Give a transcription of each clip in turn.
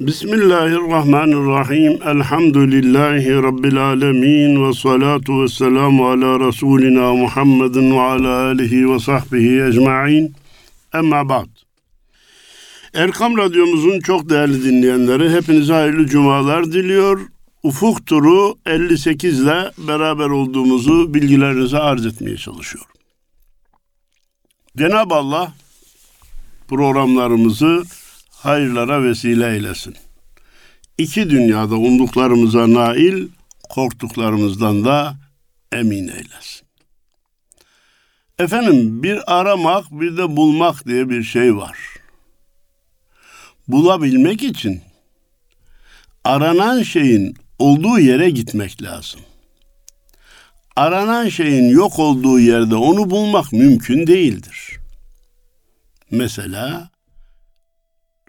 Bismillahirrahmanirrahim. Elhamdülillahi Rabbil alemin. Ve salatu ve selamu ala Resulina Muhammedin ve ala alihi ve sahbihi ecma'in. Emma ba'd. Erkam Radyomuzun çok değerli dinleyenleri hepinize hayırlı cumalar diliyor. Ufuk Turu 58 ile beraber olduğumuzu bilgilerinize arz etmeye çalışıyorum. Cenab-ı Allah programlarımızı hayırlara vesile eylesin. İki dünyada umduklarımıza nail, korktuklarımızdan da emin eylesin. Efendim bir aramak bir de bulmak diye bir şey var. Bulabilmek için aranan şeyin olduğu yere gitmek lazım. Aranan şeyin yok olduğu yerde onu bulmak mümkün değildir. Mesela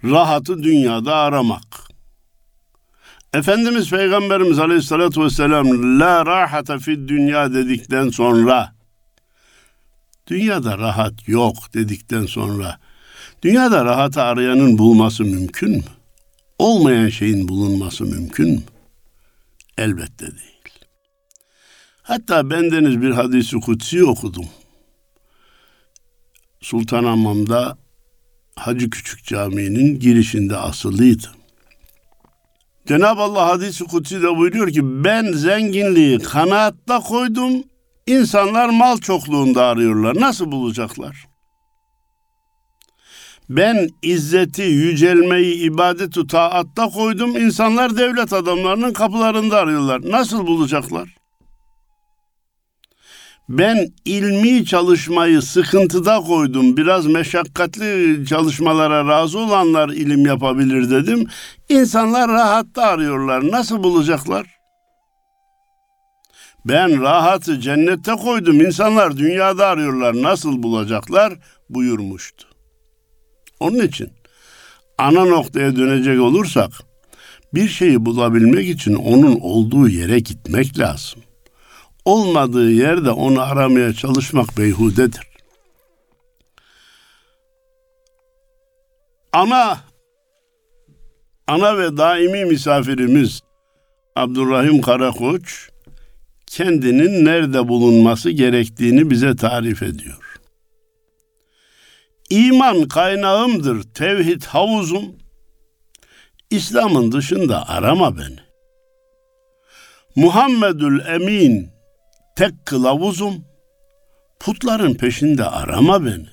rahatı dünyada aramak. Efendimiz Peygamberimiz Aleyhisselatü Vesselam la rahata fid dünya dedikten sonra dünyada rahat yok dedikten sonra dünyada rahatı arayanın bulması mümkün mü? Olmayan şeyin bulunması mümkün mü? Elbette değil. Hatta bendeniz bir hadisi kutsi okudum. Sultanahmet'te Hacı Küçük Camii'nin girişinde asılıydı. Cenab-ı Allah hadisi kutsi de buyuruyor ki ben zenginliği kanaatta koydum. İnsanlar mal çokluğunda arıyorlar. Nasıl bulacaklar? Ben izzeti, yücelmeyi, ibadeti taatta koydum. İnsanlar devlet adamlarının kapılarında arıyorlar. Nasıl bulacaklar? Ben ilmi çalışmayı sıkıntıda koydum. Biraz meşakkatli çalışmalara razı olanlar ilim yapabilir dedim. İnsanlar rahatta arıyorlar. Nasıl bulacaklar? Ben rahatı cennette koydum. İnsanlar dünyada arıyorlar. Nasıl bulacaklar? buyurmuştu. Onun için ana noktaya dönecek olursak bir şeyi bulabilmek için onun olduğu yere gitmek lazım olmadığı yerde onu aramaya çalışmak beyhudedir. Ana ana ve daimi misafirimiz Abdurrahim Karakoç kendinin nerede bulunması gerektiğini bize tarif ediyor. İman kaynağımdır, tevhid havuzum. İslam'ın dışında arama beni. Muhammedül Emin tek kılavuzum. Putların peşinde arama beni.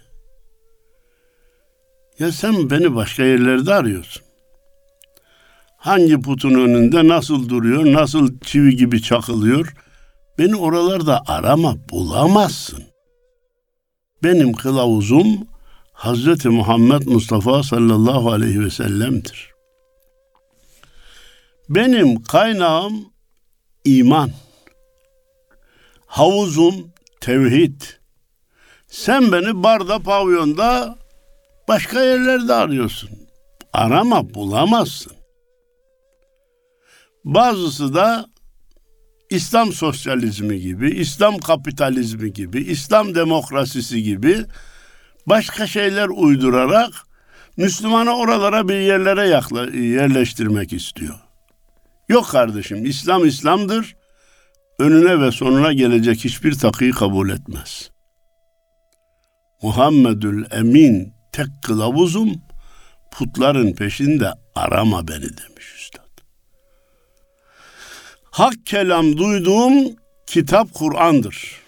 Ya sen beni başka yerlerde arıyorsun. Hangi putun önünde nasıl duruyor, nasıl çivi gibi çakılıyor? Beni oralarda arama, bulamazsın. Benim kılavuzum Hazreti Muhammed Mustafa sallallahu aleyhi ve sellem'dir. Benim kaynağım iman havuzum tevhid. Sen beni barda, pavyonda, başka yerlerde arıyorsun. Arama, bulamazsın. Bazısı da İslam sosyalizmi gibi, İslam kapitalizmi gibi, İslam demokrasisi gibi başka şeyler uydurarak Müslümanı oralara bir yerlere yerleştirmek istiyor. Yok kardeşim, İslam İslam'dır önüne ve sonuna gelecek hiçbir takıyı kabul etmez. Muhammedül Emin tek kılavuzum, putların peşinde arama beni demiş üstad. Hak kelam duyduğum kitap Kur'an'dır.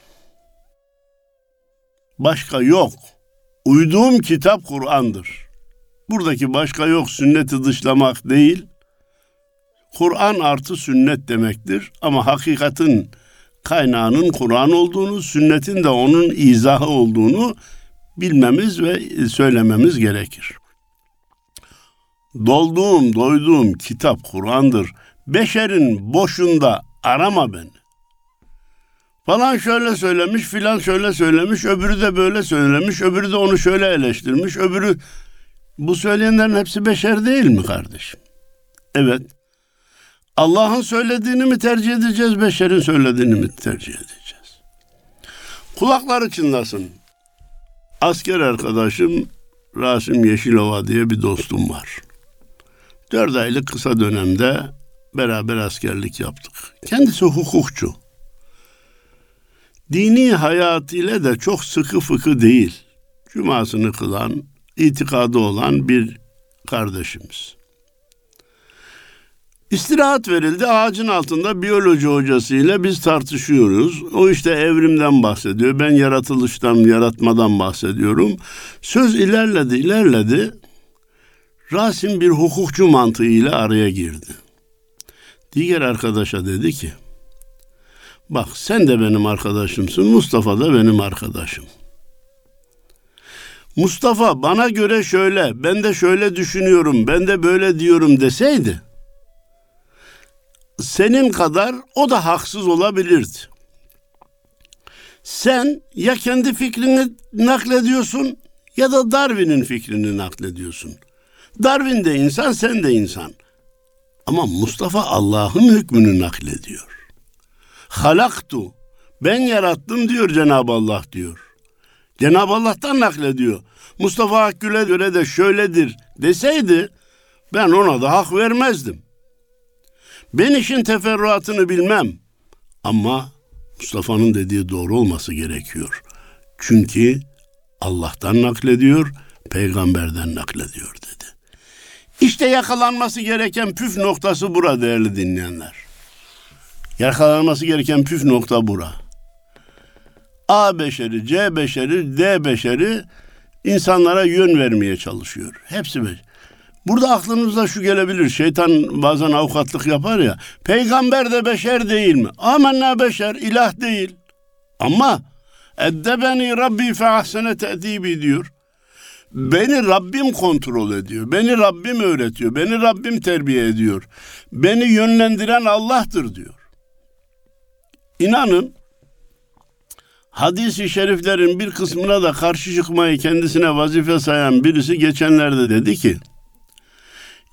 Başka yok. Uyduğum kitap Kur'an'dır. Buradaki başka yok sünneti dışlamak değil, Kur'an artı sünnet demektir ama hakikatin kaynağının Kur'an olduğunu, sünnetin de onun izahı olduğunu bilmemiz ve söylememiz gerekir. Dolduğum, doyduğum kitap Kur'an'dır. Beşerin boşunda arama beni. Falan şöyle söylemiş, filan şöyle söylemiş, öbürü de böyle söylemiş, öbürü de onu şöyle eleştirmiş, öbürü... Bu söyleyenlerin hepsi beşer değil mi kardeşim? Evet. Allah'ın söylediğini mi tercih edeceğiz, beşerin söylediğini mi tercih edeceğiz? Kulakları çınlasın. Asker arkadaşım Rasim Yeşilova diye bir dostum var. Dört aylık kısa dönemde beraber askerlik yaptık. Kendisi hukukçu. Dini hayat ile de çok sıkı fıkı değil. Cumasını kılan, itikadı olan bir kardeşimiz. İstirahat verildi. Ağacın altında biyoloji hocası ile biz tartışıyoruz. O işte evrimden bahsediyor. Ben yaratılıştan, yaratmadan bahsediyorum. Söz ilerledi, ilerledi. Rasim bir hukukçu mantığıyla araya girdi. Diğer arkadaşa dedi ki, bak sen de benim arkadaşımsın, Mustafa da benim arkadaşım. Mustafa bana göre şöyle, ben de şöyle düşünüyorum, ben de böyle diyorum deseydi, senin kadar o da haksız olabilirdi. Sen ya kendi fikrini naklediyorsun ya da Darwin'in fikrini naklediyorsun. Darwin de insan, sen de insan. Ama Mustafa Allah'ın hükmünü naklediyor. Halaktu, ben yarattım diyor Cenab-ı Allah diyor. Cenab-ı Allah'tan naklediyor. Mustafa Akgül'e göre de şöyledir deseydi ben ona da hak vermezdim. Ben işin teferruatını bilmem. Ama Mustafa'nın dediği doğru olması gerekiyor. Çünkü Allah'tan naklediyor, peygamberden naklediyor dedi. İşte yakalanması gereken püf noktası bura değerli dinleyenler. Yakalanması gereken püf nokta bura. A beşeri, C beşeri, D beşeri insanlara yön vermeye çalışıyor. Hepsi beşeri. Burada aklınıza şu gelebilir. Şeytan bazen avukatlık yapar ya. Peygamber de beşer değil mi? Amenna beşer, ilah değil. Ama eddebeni Rabbi fe ahsene te'dibi diyor. Beni Rabbim kontrol ediyor. Beni Rabbim öğretiyor. Beni Rabbim terbiye ediyor. Beni yönlendiren Allah'tır diyor. İnanın hadis-i şeriflerin bir kısmına da karşı çıkmayı kendisine vazife sayan birisi geçenlerde dedi ki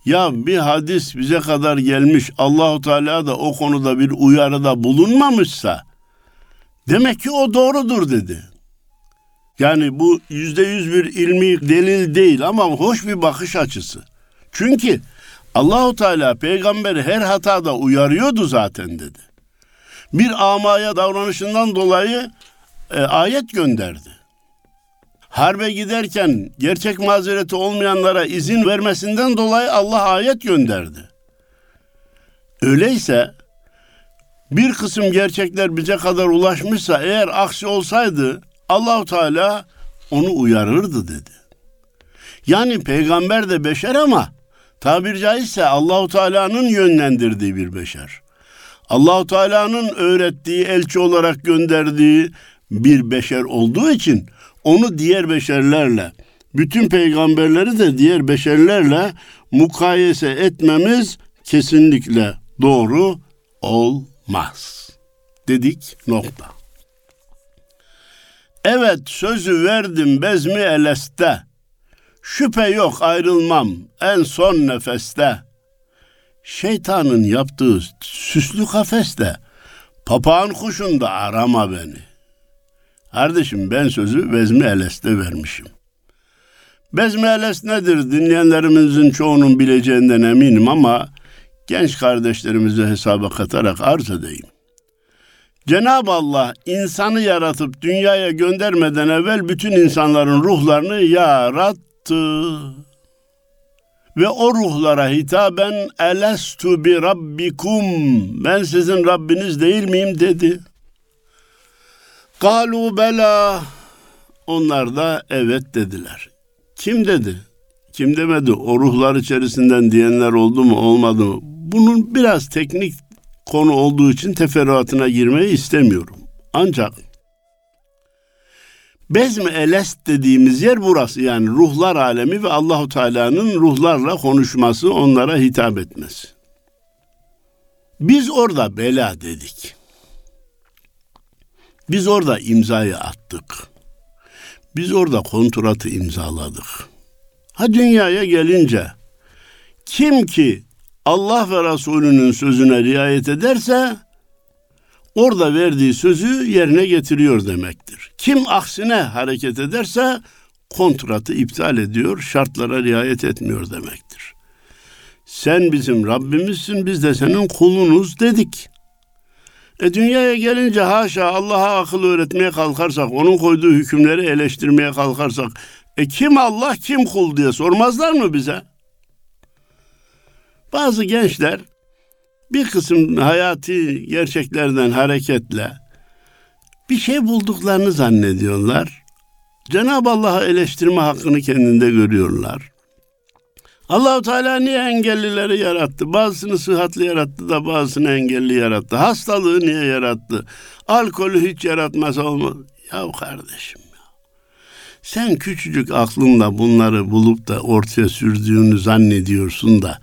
ya bir hadis bize kadar gelmiş Allahu Teala da o konuda bir uyarıda bulunmamışsa demek ki o doğrudur dedi. Yani bu yüzde yüz bir ilmi delil değil ama hoş bir bakış açısı. Çünkü Allahu Teala peygamberi her hatada uyarıyordu zaten dedi. Bir amaya davranışından dolayı e, ayet gönderdi harbe giderken gerçek mazereti olmayanlara izin vermesinden dolayı Allah ayet gönderdi. Öyleyse bir kısım gerçekler bize kadar ulaşmışsa eğer aksi olsaydı Allahu Teala onu uyarırdı dedi. Yani peygamber de beşer ama tabir caizse Allahu Teala'nın yönlendirdiği bir beşer. Allahu Teala'nın öğrettiği, elçi olarak gönderdiği bir beşer olduğu için onu diğer beşerlerle, bütün peygamberleri de diğer beşerlerle mukayese etmemiz kesinlikle doğru olmaz. Dedik nokta. Evet sözü verdim bezmi eleste. Şüphe yok ayrılmam en son nefeste. Şeytanın yaptığı süslü kafeste papağan kuşunda arama beni. Kardeşim ben sözü Vezmi Eles'te vermişim. Bezmi Eles nedir dinleyenlerimizin çoğunun bileceğinden eminim ama genç kardeşlerimizi hesaba katarak arz edeyim. Cenab-ı Allah insanı yaratıp dünyaya göndermeden evvel bütün insanların ruhlarını yarattı. Ve o ruhlara hitaben elestu bi rabbikum ben sizin Rabbiniz değil miyim dedi. Galu bela. Onlar da evet dediler. Kim dedi? Kim demedi? O ruhlar içerisinden diyenler oldu mu olmadı mı? Bunun biraz teknik konu olduğu için teferruatına girmeyi istemiyorum. Ancak Bezmi Elest dediğimiz yer burası yani ruhlar alemi ve Allahu Teala'nın ruhlarla konuşması, onlara hitap etmesi. Biz orada bela dedik. Biz orada imzayı attık. Biz orada kontratı imzaladık. Ha dünyaya gelince kim ki Allah ve Resulünün sözüne riayet ederse orada verdiği sözü yerine getiriyor demektir. Kim aksine hareket ederse kontratı iptal ediyor, şartlara riayet etmiyor demektir. Sen bizim Rabbimizsin biz de senin kulunuz dedik. E dünyaya gelince haşa Allah'a akıl öğretmeye kalkarsak, onun koyduğu hükümleri eleştirmeye kalkarsak, e kim Allah kim kul diye sormazlar mı bize? Bazı gençler bir kısım hayati gerçeklerden hareketle bir şey bulduklarını zannediyorlar. Cenab-ı Allah'a eleştirme hakkını kendinde görüyorlar. Allahu Teala niye engellileri yarattı? Bazısını sıhhatli yarattı da bazısını engelli yarattı. Hastalığı niye yarattı? Alkolü hiç yaratmaz olmaz. Ya kardeşim ya. Sen küçücük aklınla bunları bulup da ortaya sürdüğünü zannediyorsun da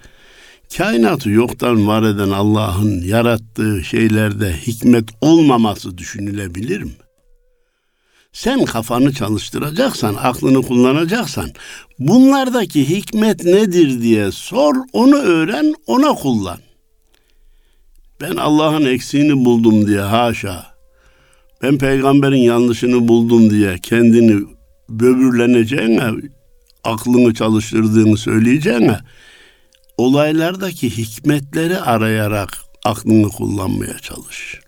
kainatı yoktan var eden Allah'ın yarattığı şeylerde hikmet olmaması düşünülebilir mi? Sen kafanı çalıştıracaksan, aklını kullanacaksan bunlardaki hikmet nedir diye sor, onu öğren, ona kullan. Ben Allah'ın eksiğini buldum diye haşa. Ben peygamberin yanlışını buldum diye kendini böbürleneceğine, aklını çalıştırdığını söyleyeceğine olaylardaki hikmetleri arayarak aklını kullanmaya çalış.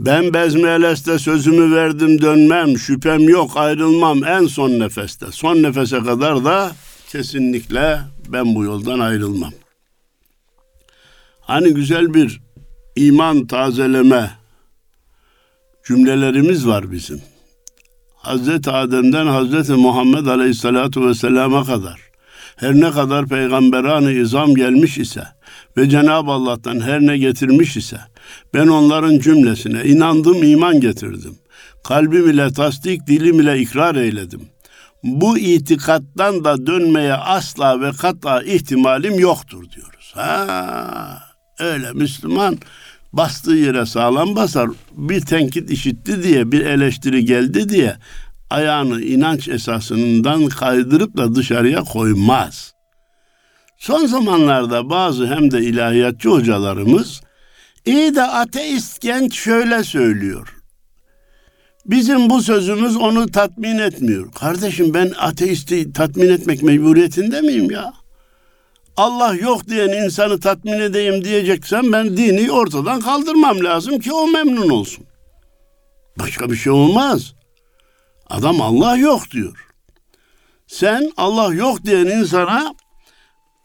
Ben bezmeleste sözümü verdim dönmem, şüphem yok ayrılmam en son nefeste. Son nefese kadar da kesinlikle ben bu yoldan ayrılmam. Hani güzel bir iman tazeleme cümlelerimiz var bizim. Hazreti Adem'den Hazreti Muhammed Aleyhisselatu Vesselam'a kadar her ne kadar peygamberan izam gelmiş ise ve Cenab-ı Allah'tan her ne getirmiş ise ben onların cümlesine inandım, iman getirdim. Kalbim ile tasdik, dilim ile ikrar eyledim. Bu itikattan da dönmeye asla ve kata ihtimalim yoktur diyoruz. Ha, öyle Müslüman bastığı yere sağlam basar. Bir tenkit işitti diye, bir eleştiri geldi diye ayağını inanç esasından kaydırıp da dışarıya koymaz. Son zamanlarda bazı hem de ilahiyatçı hocalarımız iyi de ateist genç şöyle söylüyor. Bizim bu sözümüz onu tatmin etmiyor. Kardeşim ben ateisti tatmin etmek mecburiyetinde miyim ya? Allah yok diyen insanı tatmin edeyim diyeceksen ben dini ortadan kaldırmam lazım ki o memnun olsun. Başka bir şey olmaz. Adam Allah yok diyor. Sen Allah yok diyen insana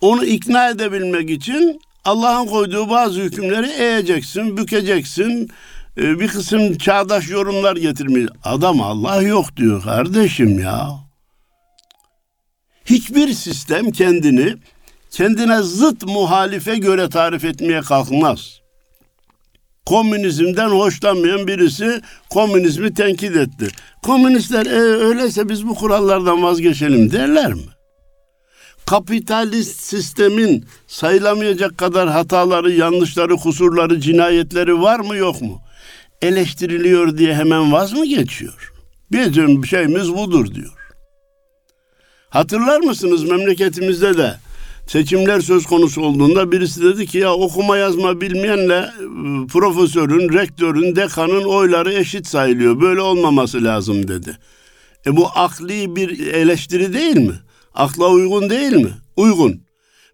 onu ikna edebilmek için Allah'ın koyduğu bazı hükümleri eğeceksin, bükeceksin. Ee, bir kısım çağdaş yorumlar getirmiş. Adam Allah yok diyor kardeşim ya. Hiçbir sistem kendini kendine zıt muhalife göre tarif etmeye kalkmaz komünizmden hoşlanmayan birisi komünizmi tenkit etti. Komünistler e, öyleyse biz bu kurallardan vazgeçelim derler mi? Kapitalist sistemin sayılamayacak kadar hataları, yanlışları, kusurları, cinayetleri var mı yok mu? Eleştiriliyor diye hemen vaz mı geçiyor? Bizim şeyimiz budur diyor. Hatırlar mısınız memleketimizde de seçimler söz konusu olduğunda birisi dedi ki ya okuma yazma bilmeyenle e, profesörün, rektörün, dekanın oyları eşit sayılıyor. Böyle olmaması lazım dedi. E bu akli bir eleştiri değil mi? Akla uygun değil mi? Uygun.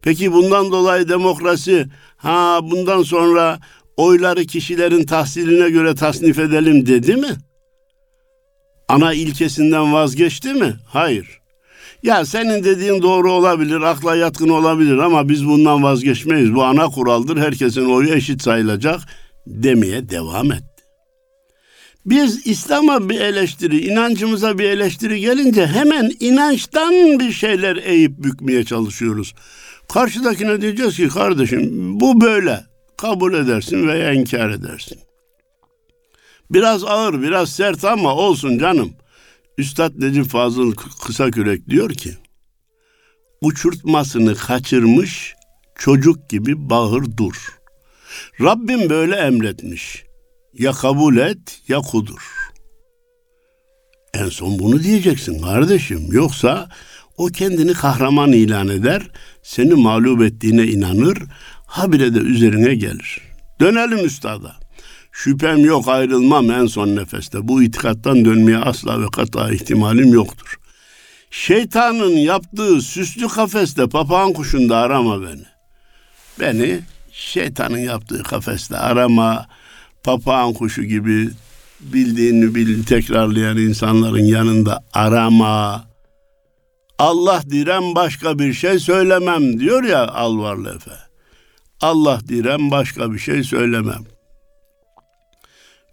Peki bundan dolayı demokrasi ha bundan sonra oyları kişilerin tahsiline göre tasnif edelim dedi mi? Ana ilkesinden vazgeçti mi? Hayır. Ya senin dediğin doğru olabilir, akla yatkın olabilir ama biz bundan vazgeçmeyiz. Bu ana kuraldır, herkesin oyu eşit sayılacak demeye devam etti. Biz İslam'a bir eleştiri, inancımıza bir eleştiri gelince hemen inançtan bir şeyler eğip bükmeye çalışıyoruz. Karşıdakine diyeceğiz ki kardeşim bu böyle kabul edersin veya inkar edersin. Biraz ağır, biraz sert ama olsun canım. Üstad Necip Fazıl kısa kürek diyor ki uçurtmasını kaçırmış çocuk gibi bağır dur. Rabbim böyle emretmiş. Ya kabul et ya kudur. En son bunu diyeceksin kardeşim. Yoksa o kendini kahraman ilan eder, seni mağlup ettiğine inanır, habire de üzerine gelir. Dönelim üstada. Şüphem yok ayrılmam en son nefeste. Bu itikattan dönmeye asla ve kata ihtimalim yoktur. Şeytanın yaptığı süslü kafeste papağan kuşunda arama beni. Beni şeytanın yaptığı kafeste arama. Papağan kuşu gibi bildiğini bil tekrarlayan insanların yanında arama. Allah direm başka bir şey söylemem diyor ya Alvarlı Efe. Allah direm başka bir şey söylemem.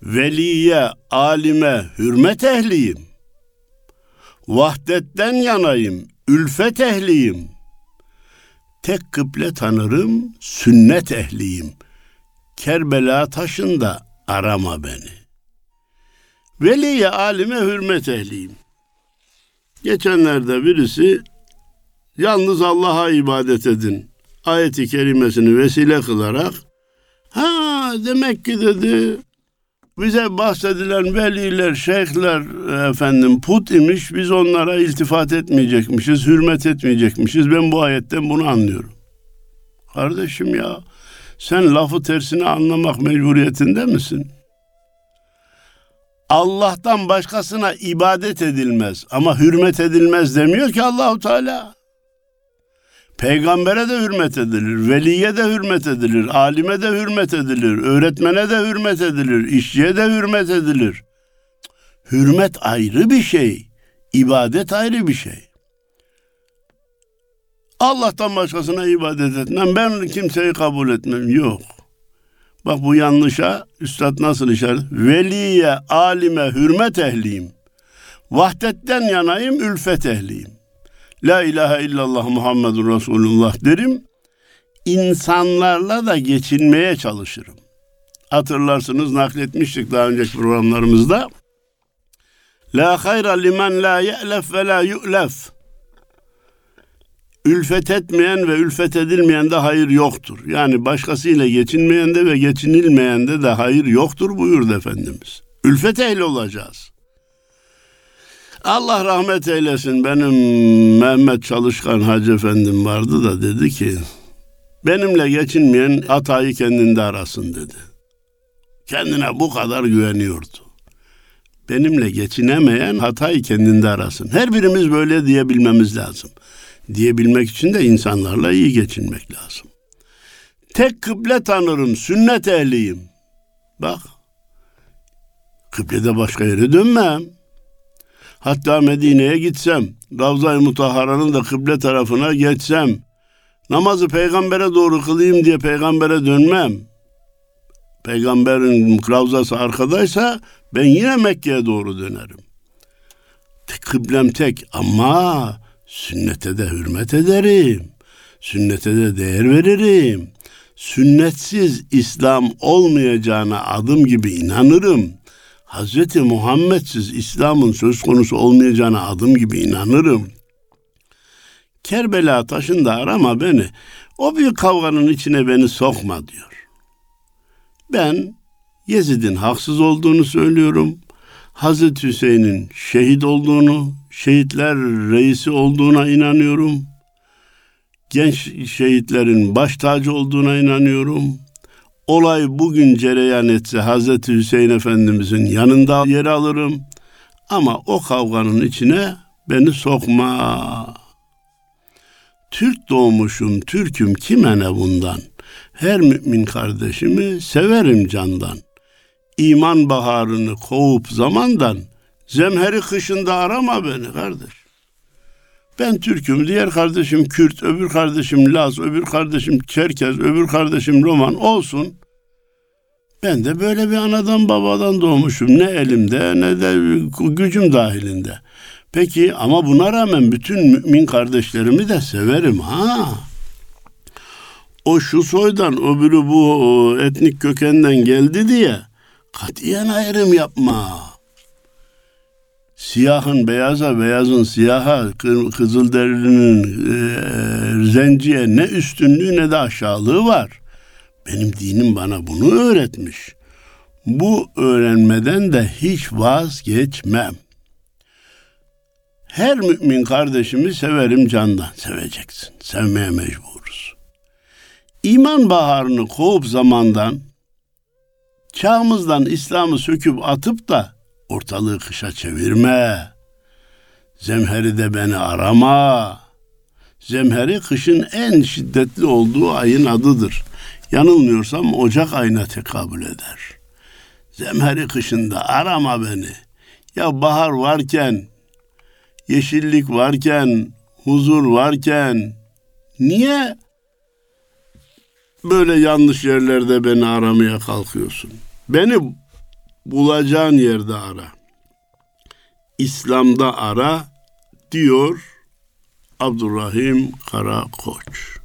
Veliye, alime hürmet ehliyim. Vahdetten yanayım, ülfet ehliyim. Tek kıble tanırım, sünnet ehliyim. Kerbela taşında arama beni. Veliye, alime hürmet ehliyim. Geçenlerde birisi yalnız Allah'a ibadet edin ayeti kerimesini vesile kılarak ha demek ki dedi bize bahsedilen veliler, şeyhler efendim put imiş. Biz onlara iltifat etmeyecekmişiz, hürmet etmeyecekmişiz. Ben bu ayetten bunu anlıyorum. Kardeşim ya sen lafı tersini anlamak mecburiyetinde misin? Allah'tan başkasına ibadet edilmez ama hürmet edilmez demiyor ki Allahu Teala. Peygambere de hürmet edilir, veliye de hürmet edilir, alime de hürmet edilir, öğretmene de hürmet edilir, işçiye de hürmet edilir. Hürmet ayrı bir şey, ibadet ayrı bir şey. Allah'tan başkasına ibadet etmem, ben kimseyi kabul etmem, yok. Bak bu yanlışa üstad nasıl işaret? Veliye, alime hürmet ehliyim. Vahdetten yanayım, ülfet ehliyim. La ilahe illallah Muhammedun Resulullah derim. İnsanlarla da geçinmeye çalışırım. Hatırlarsınız nakletmiştik daha önceki programlarımızda. La hayra limen la ye'lef ve la yu'lef. Ülfet etmeyen ve ülfet edilmeyen de hayır yoktur. Yani başkasıyla geçinmeyende ve geçinilmeyende de hayır yoktur buyurdu Efendimiz. Ülfet ehli olacağız. Allah rahmet eylesin benim Mehmet Çalışkan Hacı Efendim vardı da dedi ki benimle geçinmeyen hatayı kendinde arasın dedi. Kendine bu kadar güveniyordu. Benimle geçinemeyen hatayı kendinde arasın. Her birimiz böyle diyebilmemiz lazım. Diyebilmek için de insanlarla iyi geçinmek lazım. Tek kıble tanırım, sünnet ehliyim. Bak, kıblede başka yere dönmem. Hatta Medine'ye gitsem, Ravza-i Mutahara'nın da kıble tarafına geçsem, namazı peygambere doğru kılayım diye peygambere dönmem. Peygamberin Ravzası arkadaysa ben yine Mekke'ye doğru dönerim. Kıblem tek ama sünnete de hürmet ederim. Sünnete de değer veririm. Sünnetsiz İslam olmayacağına adım gibi inanırım. Hazreti Muhammedsiz İslam'ın söz konusu olmayacağına adım gibi inanırım. Kerbela taşında arama beni. O büyük kavganın içine beni sokma diyor. Ben Yezid'in haksız olduğunu söylüyorum. Hazreti Hüseyin'in şehit olduğunu, şehitler reisi olduğuna inanıyorum. Genç şehitlerin baş tacı olduğuna inanıyorum olay bugün cereyan etse Hazreti Hüseyin Efendimizin yanında yer alırım. Ama o kavganın içine beni sokma. Türk doğmuşum, Türk'üm kime ne bundan? Her mümin kardeşimi severim candan. İman baharını kovup zamandan, zemheri kışında arama beni kardeş. Ben Türk'üm, diğer kardeşim Kürt, öbür kardeşim Laz, öbür kardeşim Çerkez, öbür kardeşim Roman olsun. Ben de böyle bir anadan babadan doğmuşum. Ne elimde ne de gücüm dahilinde. Peki ama buna rağmen bütün mümin kardeşlerimi de severim ha. O şu soydan öbürü bu etnik kökenden geldi diye katiyen ayrım yapma. Siyahın beyaza, beyazın siyaha, kızılderilinin e, zenciye ne üstünlüğü ne de aşağılığı var. Benim dinim bana bunu öğretmiş. Bu öğrenmeden de hiç vazgeçmem. Her mümin kardeşimi severim candan. Seveceksin. Sevmeye mecburuz. İman baharını kovup zamandan, çağımızdan İslam'ı söküp atıp da ortalığı kışa çevirme. Zemheri de beni arama. Zemheri kışın en şiddetli olduğu ayın adıdır. Yanılmıyorsam Ocak ayına tekabül eder. Zemheri kışında arama beni. Ya bahar varken, yeşillik varken, huzur varken niye böyle yanlış yerlerde beni aramaya kalkıyorsun? Beni bulacağın yerde ara. İslam'da ara diyor Abdurrahim Karakoç.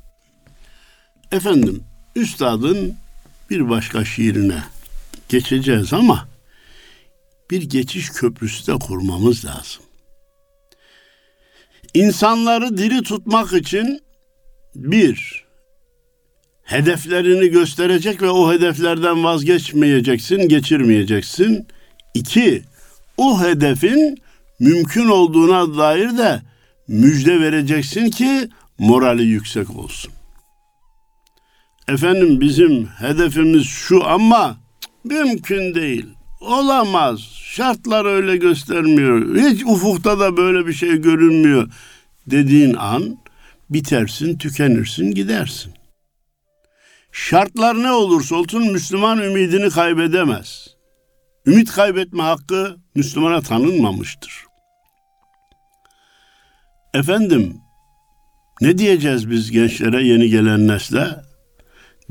Efendim, üstadın bir başka şiirine geçeceğiz ama bir geçiş köprüsü de kurmamız lazım. İnsanları diri tutmak için bir, hedeflerini gösterecek ve o hedeflerden vazgeçmeyeceksin, geçirmeyeceksin. İki, o hedefin mümkün olduğuna dair de müjde vereceksin ki morali yüksek olsun. Efendim bizim hedefimiz şu ama mümkün değil. Olamaz. Şartlar öyle göstermiyor. Hiç ufukta da böyle bir şey görünmüyor dediğin an bitersin, tükenirsin, gidersin. Şartlar ne olursa olsun Müslüman ümidini kaybedemez. Ümit kaybetme hakkı Müslümana tanınmamıştır. Efendim, ne diyeceğiz biz gençlere, yeni gelen nesle?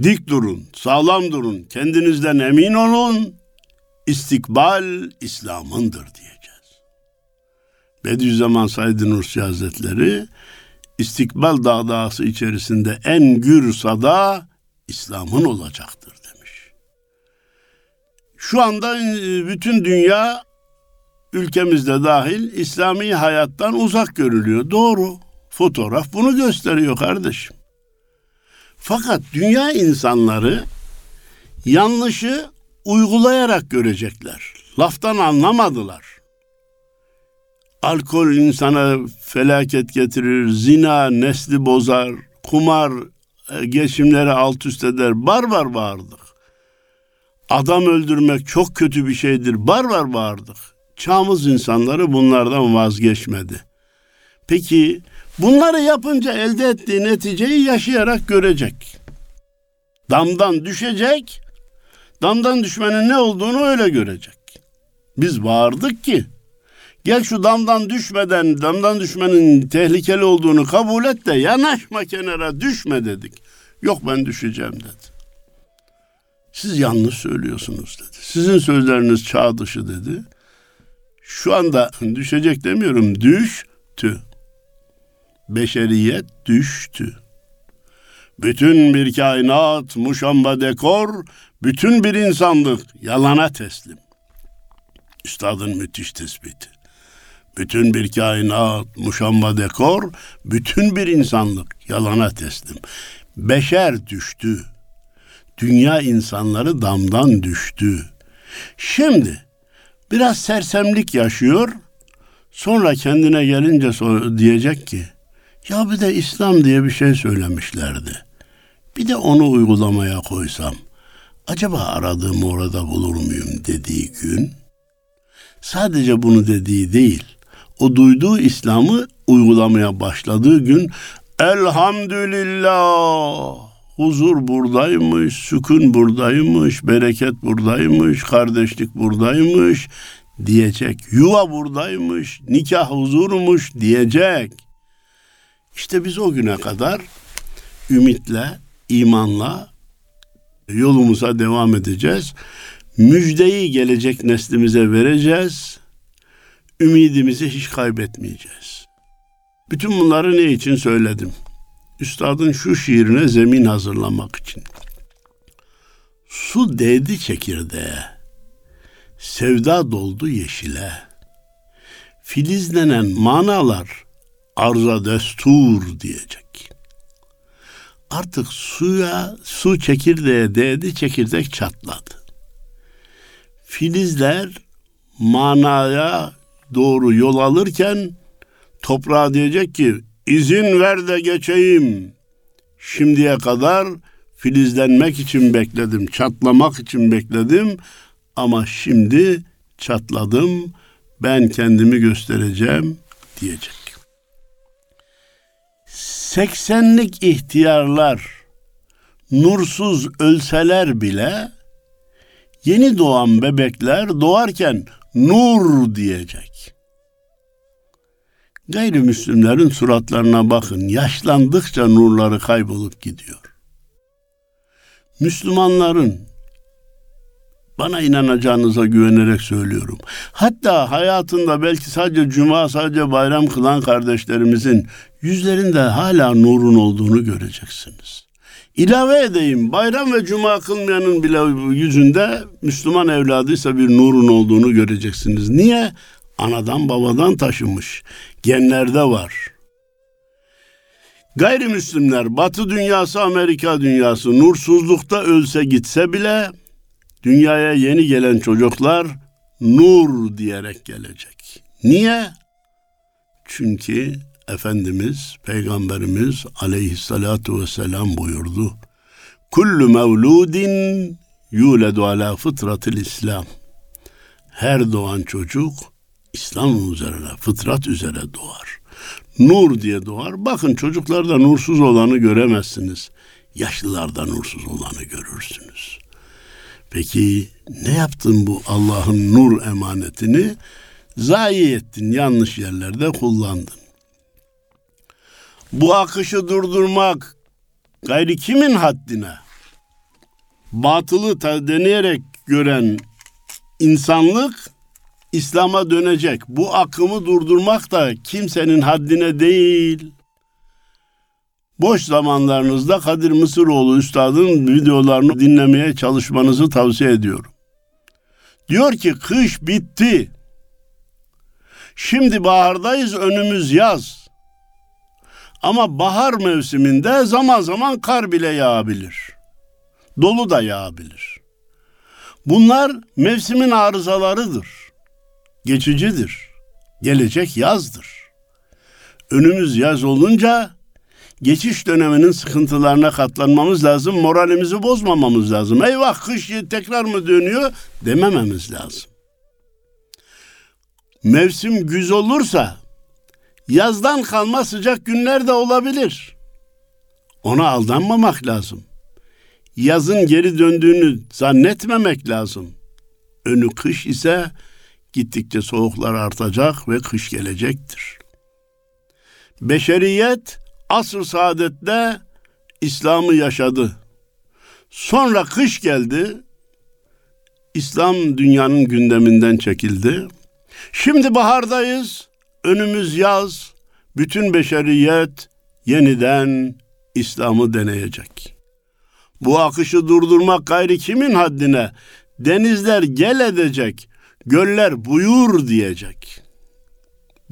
Dik durun, sağlam durun, kendinizden emin olun. İstikbal İslam'ındır diyeceğiz. Bediüzzaman Said Nursi Hazretleri istikbal dağdağısı içerisinde en gür sada İslam'ın olacaktır demiş. Şu anda e, bütün dünya ülkemizde dahil İslami hayattan uzak görülüyor. Doğru. Fotoğraf bunu gösteriyor kardeşim. Fakat dünya insanları yanlışı uygulayarak görecekler. Laftan anlamadılar. Alkol insana felaket getirir, zina nesli bozar, kumar geçimleri alt üst eder. Barbar bağırdık. Adam öldürmek çok kötü bir şeydir. Barbar bağırdık. Çağımız insanları bunlardan vazgeçmedi. Peki bunları yapınca elde ettiği neticeyi yaşayarak görecek. Damdan düşecek, damdan düşmenin ne olduğunu öyle görecek. Biz bağırdık ki gel şu damdan düşmeden damdan düşmenin tehlikeli olduğunu kabul et de yanaşma kenara düşme dedik. Yok ben düşeceğim dedi. Siz yanlış söylüyorsunuz dedi. Sizin sözleriniz çağ dışı dedi. Şu anda düşecek demiyorum düştü. Beşeriyet düştü. Bütün bir kainat muşamba dekor, bütün bir insanlık yalana teslim. Üstadın müthiş tespiti. Bütün bir kainat muşamba dekor, bütün bir insanlık yalana teslim. Beşer düştü. Dünya insanları damdan düştü. Şimdi biraz sersemlik yaşıyor. Sonra kendine gelince diyecek ki ya bir de İslam diye bir şey söylemişlerdi. Bir de onu uygulamaya koysam acaba aradığımı orada bulur muyum dediği gün sadece bunu dediği değil o duyduğu İslam'ı uygulamaya başladığı gün elhamdülillah huzur buradaymış, sükun buradaymış, bereket buradaymış, kardeşlik buradaymış diyecek. Yuva buradaymış, nikah huzurmuş diyecek. İşte biz o güne kadar ümitle, imanla yolumuza devam edeceğiz. Müjdeyi gelecek neslimize vereceğiz. Ümidimizi hiç kaybetmeyeceğiz. Bütün bunları ne için söyledim? Üstadın şu şiirine zemin hazırlamak için. Su değdi çekirdeğe, sevda doldu yeşile. Filizlenen manalar arza destur diyecek. Artık suya, su çekirdeğe değdi, çekirdek çatladı. Filizler manaya doğru yol alırken toprağa diyecek ki izin ver de geçeyim. Şimdiye kadar filizlenmek için bekledim, çatlamak için bekledim ama şimdi çatladım. Ben kendimi göstereceğim diyecek. Seksenlik ihtiyarlar nursuz ölseler bile yeni doğan bebekler doğarken nur diyecek. Gayrimüslimlerin suratlarına bakın. Yaşlandıkça nurları kaybolup gidiyor. Müslümanların bana inanacağınıza güvenerek söylüyorum. Hatta hayatında belki sadece cuma, sadece bayram kılan kardeşlerimizin yüzlerinde hala nurun olduğunu göreceksiniz. İlave edeyim, bayram ve cuma kılmayanın bile yüzünde Müslüman evladıysa bir nurun olduğunu göreceksiniz. Niye? Anadan babadan taşımış. Genlerde var. Gayrimüslimler, Batı dünyası, Amerika dünyası nursuzlukta ölse gitse bile dünyaya yeni gelen çocuklar nur diyerek gelecek. Niye? Çünkü Efendimiz, Peygamberimiz aleyhissalatu vesselam buyurdu. Kullu mevludin yuledu ala fıtratil İslam. Her doğan çocuk İslam üzerine, fıtrat üzere doğar. Nur diye doğar. Bakın çocuklarda nursuz olanı göremezsiniz. Yaşlılarda nursuz olanı görürsünüz. Peki ne yaptın bu Allah'ın nur emanetini? Zayi ettin, yanlış yerlerde kullandın. Bu akışı durdurmak gayri kimin haddine? Batılı deneyerek gören insanlık İslam'a dönecek. Bu akımı durdurmak da kimsenin haddine değil. Boş zamanlarınızda Kadir Mısıroğlu Üstad'ın videolarını dinlemeye çalışmanızı tavsiye ediyorum. Diyor ki kış bitti. Şimdi bahardayız önümüz yaz. Ama bahar mevsiminde zaman zaman kar bile yağabilir. Dolu da yağabilir. Bunlar mevsimin arızalarıdır. Geçicidir. Gelecek yazdır. Önümüz yaz olunca geçiş döneminin sıkıntılarına katlanmamız lazım. Moralimizi bozmamamız lazım. Eyvah kış tekrar mı dönüyor demememiz lazım. Mevsim güz olursa yazdan kalma sıcak günler de olabilir. Ona aldanmamak lazım. Yazın geri döndüğünü zannetmemek lazım. Önü kış ise gittikçe soğuklar artacak ve kış gelecektir. Beşeriyet asr saadette İslam'ı yaşadı. Sonra kış geldi. İslam dünyanın gündeminden çekildi. Şimdi bahardayız. Önümüz yaz. Bütün beşeriyet yeniden İslam'ı deneyecek. Bu akışı durdurmak gayri kimin haddine? Denizler gel edecek, göller buyur diyecek.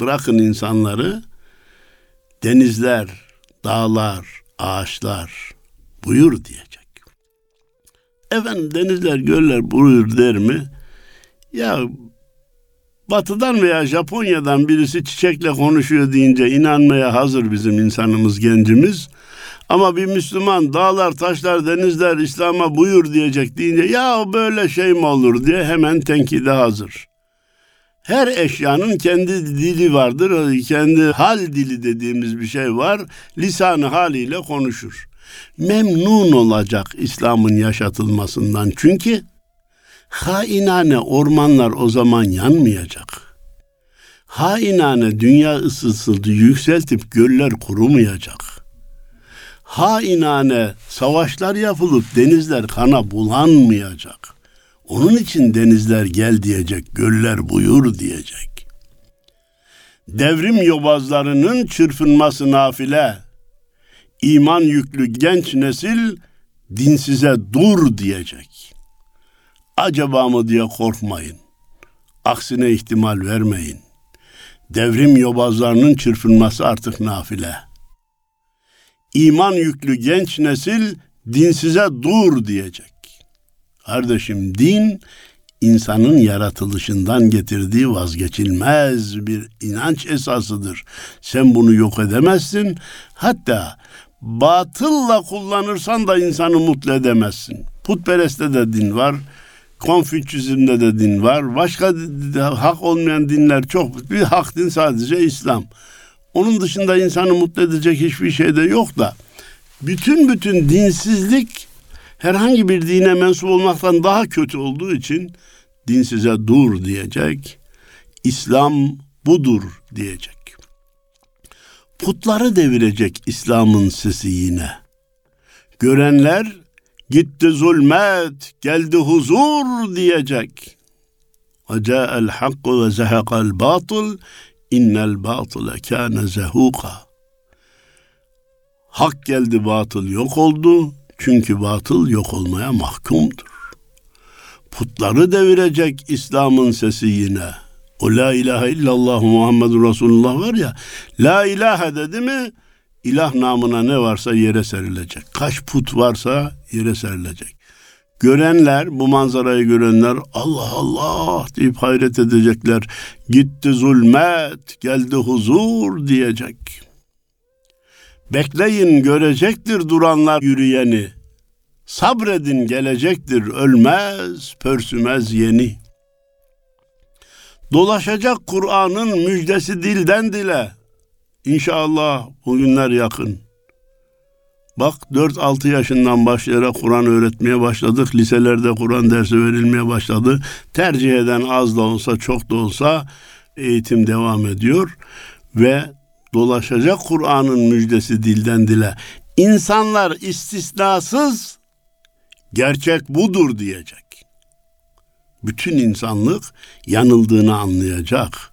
Bırakın insanları, denizler, dağlar, ağaçlar buyur diyecek. Efendim denizler, göller buyur der mi? Ya Batı'dan veya Japonya'dan birisi çiçekle konuşuyor deyince inanmaya hazır bizim insanımız, gencimiz. Ama bir Müslüman dağlar, taşlar, denizler İslam'a buyur diyecek deyince ya böyle şey mi olur diye hemen tenkide hazır. Her eşyanın kendi dili vardır. Kendi hal dili dediğimiz bir şey var. Lisanı haliyle konuşur. Memnun olacak İslam'ın yaşatılmasından. Çünkü hainane ormanlar o zaman yanmayacak. Hainane dünya ısısı yükseltip göller kurumayacak. Hainane savaşlar yapılıp denizler kana bulanmayacak. Onun için denizler gel diyecek, göller buyur diyecek. Devrim yobazlarının çırpınması nafile. İman yüklü genç nesil dinsize dur diyecek. Acaba mı diye korkmayın. Aksine ihtimal vermeyin. Devrim yobazlarının çırpınması artık nafile. İman yüklü genç nesil dinsize dur diyecek. Kardeşim din insanın yaratılışından getirdiği vazgeçilmez bir inanç esasıdır. Sen bunu yok edemezsin. Hatta batılla kullanırsan da insanı mutlu edemezsin. Putpereste de din var. Konfüçyüzm'de de din var. Başka hak olmayan dinler çok. Bir hak din sadece İslam. Onun dışında insanı mutlu edecek hiçbir şey de yok da. Bütün bütün dinsizlik herhangi bir dine mensup olmaktan daha kötü olduğu için dinsize dur diyecek. İslam budur diyecek. Putları devirecek İslam'ın sesi yine. Görenler Gitti zulmet, geldi huzur diyecek. Ve Aca'el hakku ve zehekal batıl, innel batıle kâne zehuka. Hak geldi batıl yok oldu, çünkü batıl yok olmaya mahkumdur. Putları devirecek İslam'ın sesi yine. O la ilahe illallah Muhammedur Resulullah var ya, la ilahe dedi mi, ilah namına ne varsa yere serilecek. Kaç put varsa yere serilecek. Görenler, bu manzarayı görenler Allah Allah deyip hayret edecekler. Gitti zulmet, geldi huzur diyecek. Bekleyin görecektir duranlar yürüyeni. Sabredin gelecektir ölmez, pörsümez yeni. Dolaşacak Kur'an'ın müjdesi dilden dile. İnşallah bu günler yakın.'' Bak 4-6 yaşından başlayarak Kur'an öğretmeye başladık. Liselerde Kur'an dersi verilmeye başladı. Tercih eden az da olsa çok da olsa eğitim devam ediyor. Ve dolaşacak Kur'an'ın müjdesi dilden dile. İnsanlar istisnasız gerçek budur diyecek. Bütün insanlık yanıldığını anlayacak.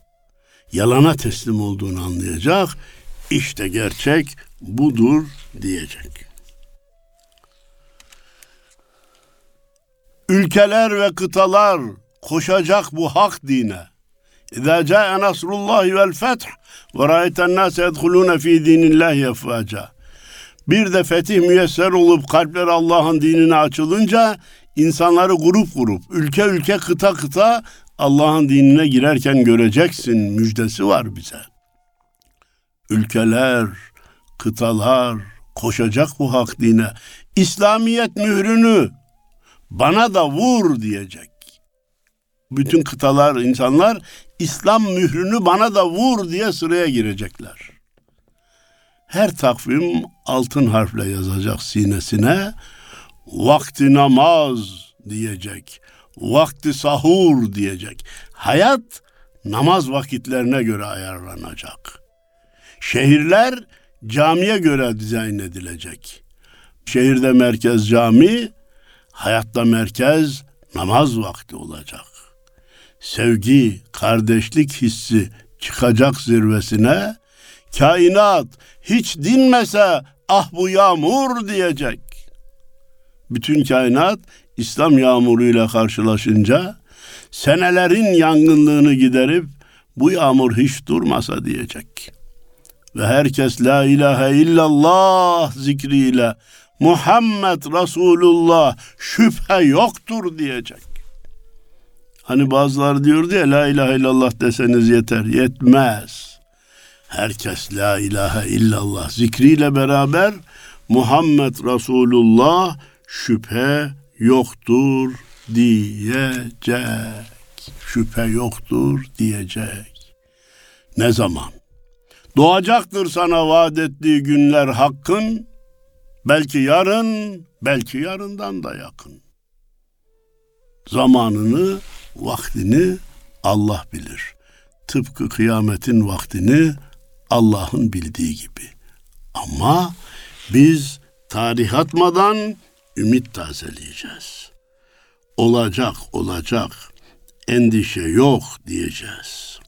Yalana teslim olduğunu anlayacak. İşte gerçek budur diyecek. Ülkeler ve kıtalar koşacak bu hak dine. İzâ câe nasrullahi vel feth ve râyeten nâse yedhulûne fî dînillâhi efvâca. Bir de fetih müyesser olup kalpler Allah'ın dinine açılınca insanları grup grup, ülke ülke, kıta kıta Allah'ın dinine girerken göreceksin müjdesi var bize. Ülkeler, kıtalar koşacak bu hak dine. İslamiyet mührünü bana da vur diyecek. Bütün kıtalar, insanlar İslam mührünü bana da vur diye sıraya girecekler. Her takvim altın harfle yazacak sinesine. Vakti namaz diyecek. Vakti sahur diyecek. Hayat namaz vakitlerine göre ayarlanacak. Şehirler camiye göre dizayn edilecek. Şehirde merkez cami, hayatta merkez namaz vakti olacak. Sevgi, kardeşlik hissi çıkacak zirvesine, kainat hiç dinmese ah bu yağmur diyecek. Bütün kainat İslam yağmuruyla karşılaşınca senelerin yangınlığını giderip bu yağmur hiç durmasa diyecek ve herkes la ilahe illallah zikriyle Muhammed Resulullah şüphe yoktur diyecek. Hani bazıları diyordu ya la ilahe illallah deseniz yeter. Yetmez. Herkes la ilahe illallah zikriyle beraber Muhammed Resulullah şüphe yoktur diyecek. Şüphe yoktur diyecek. Ne zaman? Doğacaktır sana vaat ettiği günler hakkın. Belki yarın, belki yarından da yakın. Zamanını, vaktini Allah bilir. Tıpkı kıyametin vaktini Allah'ın bildiği gibi. Ama biz tarih atmadan ümit tazeleyeceğiz. Olacak, olacak. Endişe yok diyeceğiz.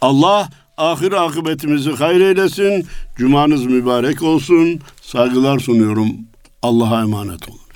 Allah ahir akıbetimizi hayır eylesin. Cumanız mübarek olsun. Saygılar sunuyorum. Allah'a emanet olun.